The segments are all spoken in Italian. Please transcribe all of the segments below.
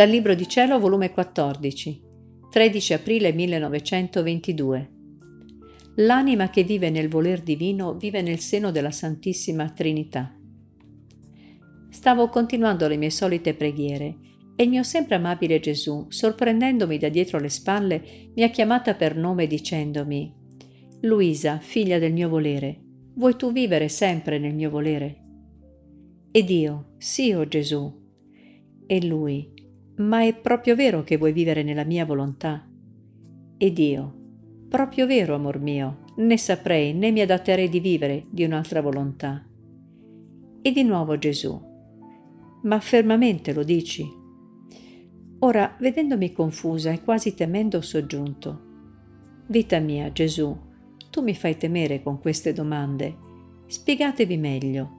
Dal Libro di Cielo, volume 14, 13 aprile 1922. L'anima che vive nel voler divino vive nel seno della Santissima Trinità. Stavo continuando le mie solite preghiere e il mio sempre amabile Gesù, sorprendendomi da dietro le spalle, mi ha chiamata per nome dicendomi Luisa, figlia del mio volere, vuoi tu vivere sempre nel mio volere? Ed io, sì, o oh Gesù. E lui, ma è proprio vero che vuoi vivere nella mia volontà? Ed io, proprio vero, amor mio, né saprei né mi adatterei di vivere di un'altra volontà. E di nuovo Gesù, ma fermamente lo dici. Ora, vedendomi confusa e quasi temendo, ho soggiunto. Vita mia, Gesù, tu mi fai temere con queste domande. Spiegatevi meglio.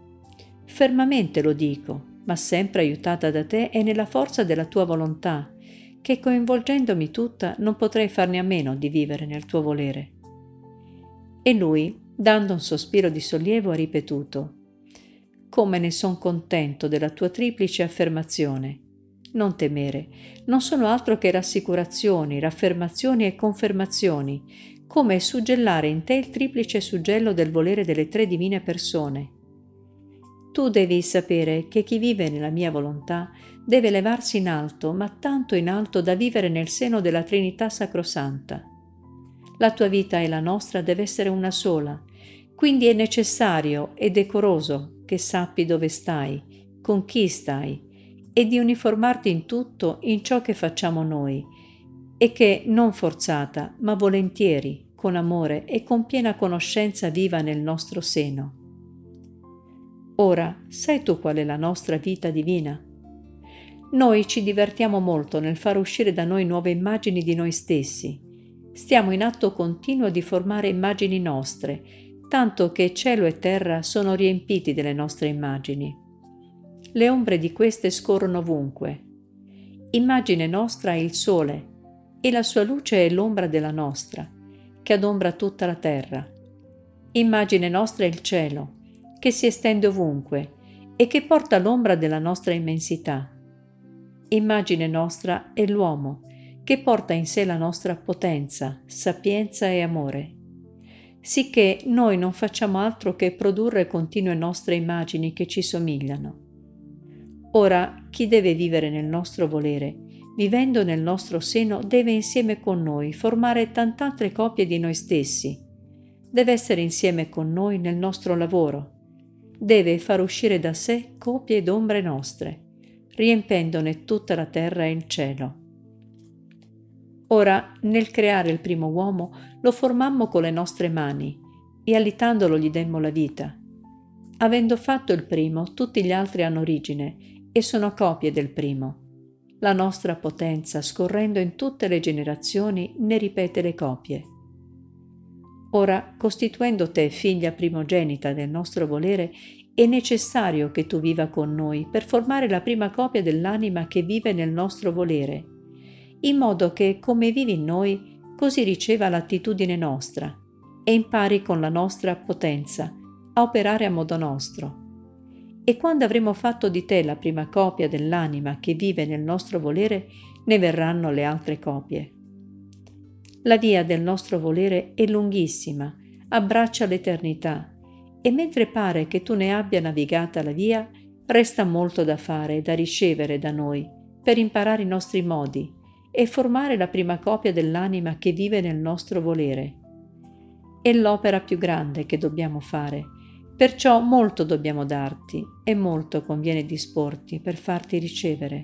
Fermamente lo dico, ma sempre aiutata da te e nella forza della tua volontà, che coinvolgendomi tutta non potrei farne a meno di vivere nel tuo volere. E lui, dando un sospiro di sollievo, ha ripetuto, Come ne son contento della tua triplice affermazione. Non temere, non sono altro che rassicurazioni, raffermazioni e confermazioni, come suggellare in te il triplice suggello del volere delle tre divine persone, tu devi sapere che chi vive nella mia volontà deve levarsi in alto, ma tanto in alto da vivere nel seno della Trinità Sacrosanta. La tua vita e la nostra deve essere una sola, quindi è necessario e decoroso che sappi dove stai, con chi stai, e di uniformarti in tutto in ciò che facciamo noi, e che non forzata, ma volentieri, con amore e con piena conoscenza viva nel nostro seno. Ora, sai tu qual è la nostra vita divina? Noi ci divertiamo molto nel far uscire da noi nuove immagini di noi stessi. Stiamo in atto continuo di formare immagini nostre, tanto che cielo e terra sono riempiti delle nostre immagini. Le ombre di queste scorrono ovunque. Immagine nostra è il sole, e la sua luce è l'ombra della nostra, che adombra tutta la terra. Immagine nostra è il cielo, che si estende ovunque e che porta l'ombra della nostra immensità. Immagine nostra è l'uomo, che porta in sé la nostra potenza, sapienza e amore. Sicché noi non facciamo altro che produrre continue nostre immagini che ci somigliano. Ora, chi deve vivere nel nostro volere, vivendo nel nostro seno, deve insieme con noi formare tant'altre copie di noi stessi. Deve essere insieme con noi nel nostro lavoro, deve far uscire da sé copie d'ombre nostre, riempendone tutta la terra e il cielo. Ora, nel creare il primo uomo, lo formammo con le nostre mani e alitandolo gli demmo la vita. Avendo fatto il primo, tutti gli altri hanno origine e sono copie del primo. La nostra potenza, scorrendo in tutte le generazioni, ne ripete le copie. Ora, costituendo te figlia primogenita del nostro volere, è necessario che tu viva con noi per formare la prima copia dell'anima che vive nel nostro volere, in modo che, come vivi in noi, così riceva l'attitudine nostra e impari con la nostra potenza a operare a modo nostro. E quando avremo fatto di te la prima copia dell'anima che vive nel nostro volere, ne verranno le altre copie. La via del nostro volere è lunghissima, abbraccia l'eternità e mentre pare che tu ne abbia navigata la via, resta molto da fare e da ricevere da noi per imparare i nostri modi e formare la prima copia dell'anima che vive nel nostro volere. È l'opera più grande che dobbiamo fare, perciò molto dobbiamo darti e molto conviene disporti per farti ricevere.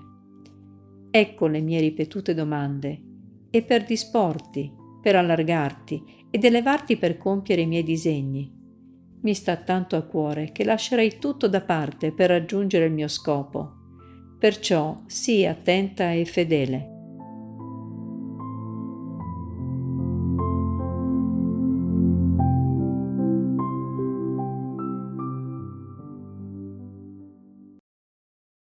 Ecco le mie ripetute domande e per disporti, per allargarti ed elevarti per compiere i miei disegni. Mi sta tanto a cuore che lascerei tutto da parte per raggiungere il mio scopo. Perciò sii attenta e fedele.